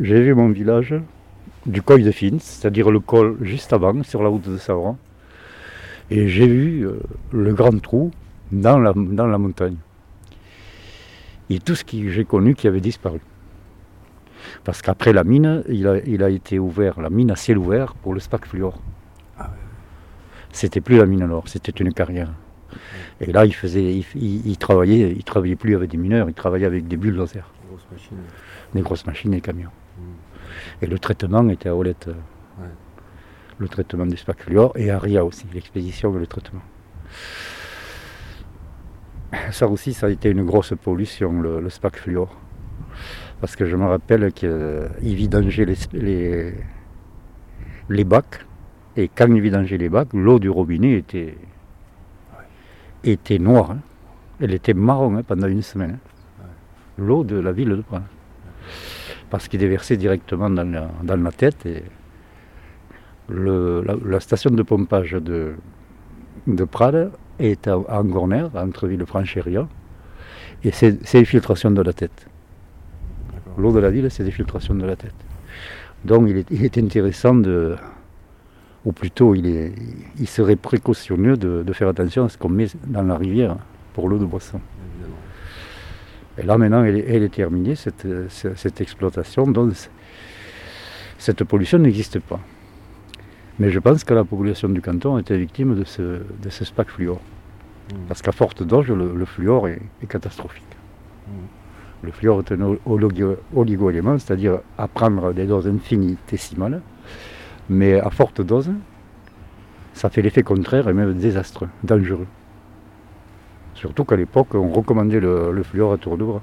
J'ai vu mon village du col de Fins, c'est-à-dire le col juste avant, sur la route de Savran. Et j'ai vu euh, le grand trou dans la, dans la montagne. Et tout ce que j'ai connu qui avait disparu. Parce qu'après la mine, il a, il a, été ouvert, la mine à ciel ouvert pour le SPAC Fluor. Ah C'était plus la mine alors, c'était une carrière. Et là, il faisait, il, il, travaillait, il travaillait plus avec des mineurs, il travaillait avec des bulldozers. Des grosses machines. Des grosses machines et camions. Mmh. Et le traitement était à Olette. Ouais. Le traitement du SPAC Fluor et à RIA aussi, l'expédition et le traitement. Ça aussi, ça a été une grosse pollution, le, le SPAC Fluor. Parce que je me rappelle qu'il vidangeait les, les, les bacs. Et quand il vidangeait les bacs, l'eau du robinet était, était noire. Hein. Elle était marron hein, pendant une semaine. Hein. L'eau de la ville de Prades. Parce qu'il déversait directement dans la, dans la tête. Et le, la, la, station de pompage de, de Prades est à, à Angorner, entre Villefranche et Rion. Et c'est des filtrations de la tête. L'eau de la ville, c'est des filtrations de la tête. Donc il est, il est intéressant de, ou plutôt il, est, il serait précautionneux de, de, faire attention à ce qu'on met dans la rivière pour l'eau de boisson. Et là maintenant, elle est, elle est terminée, cette, cette, exploitation, donc cette pollution n'existe pas. Mais je pense que la population du canton a été victime de ce, de ce SPAC fluor. Mmh. Parce qu'à forte dose, le, le fluor est, est catastrophique. Mmh. Le fluor est un oligo-élément, c'est-à-dire à prendre des doses infinitésimales. Mais à forte dose, ça fait l'effet contraire et même désastreux, dangereux. Surtout qu'à l'époque, on recommandait le, fluor à tour bras.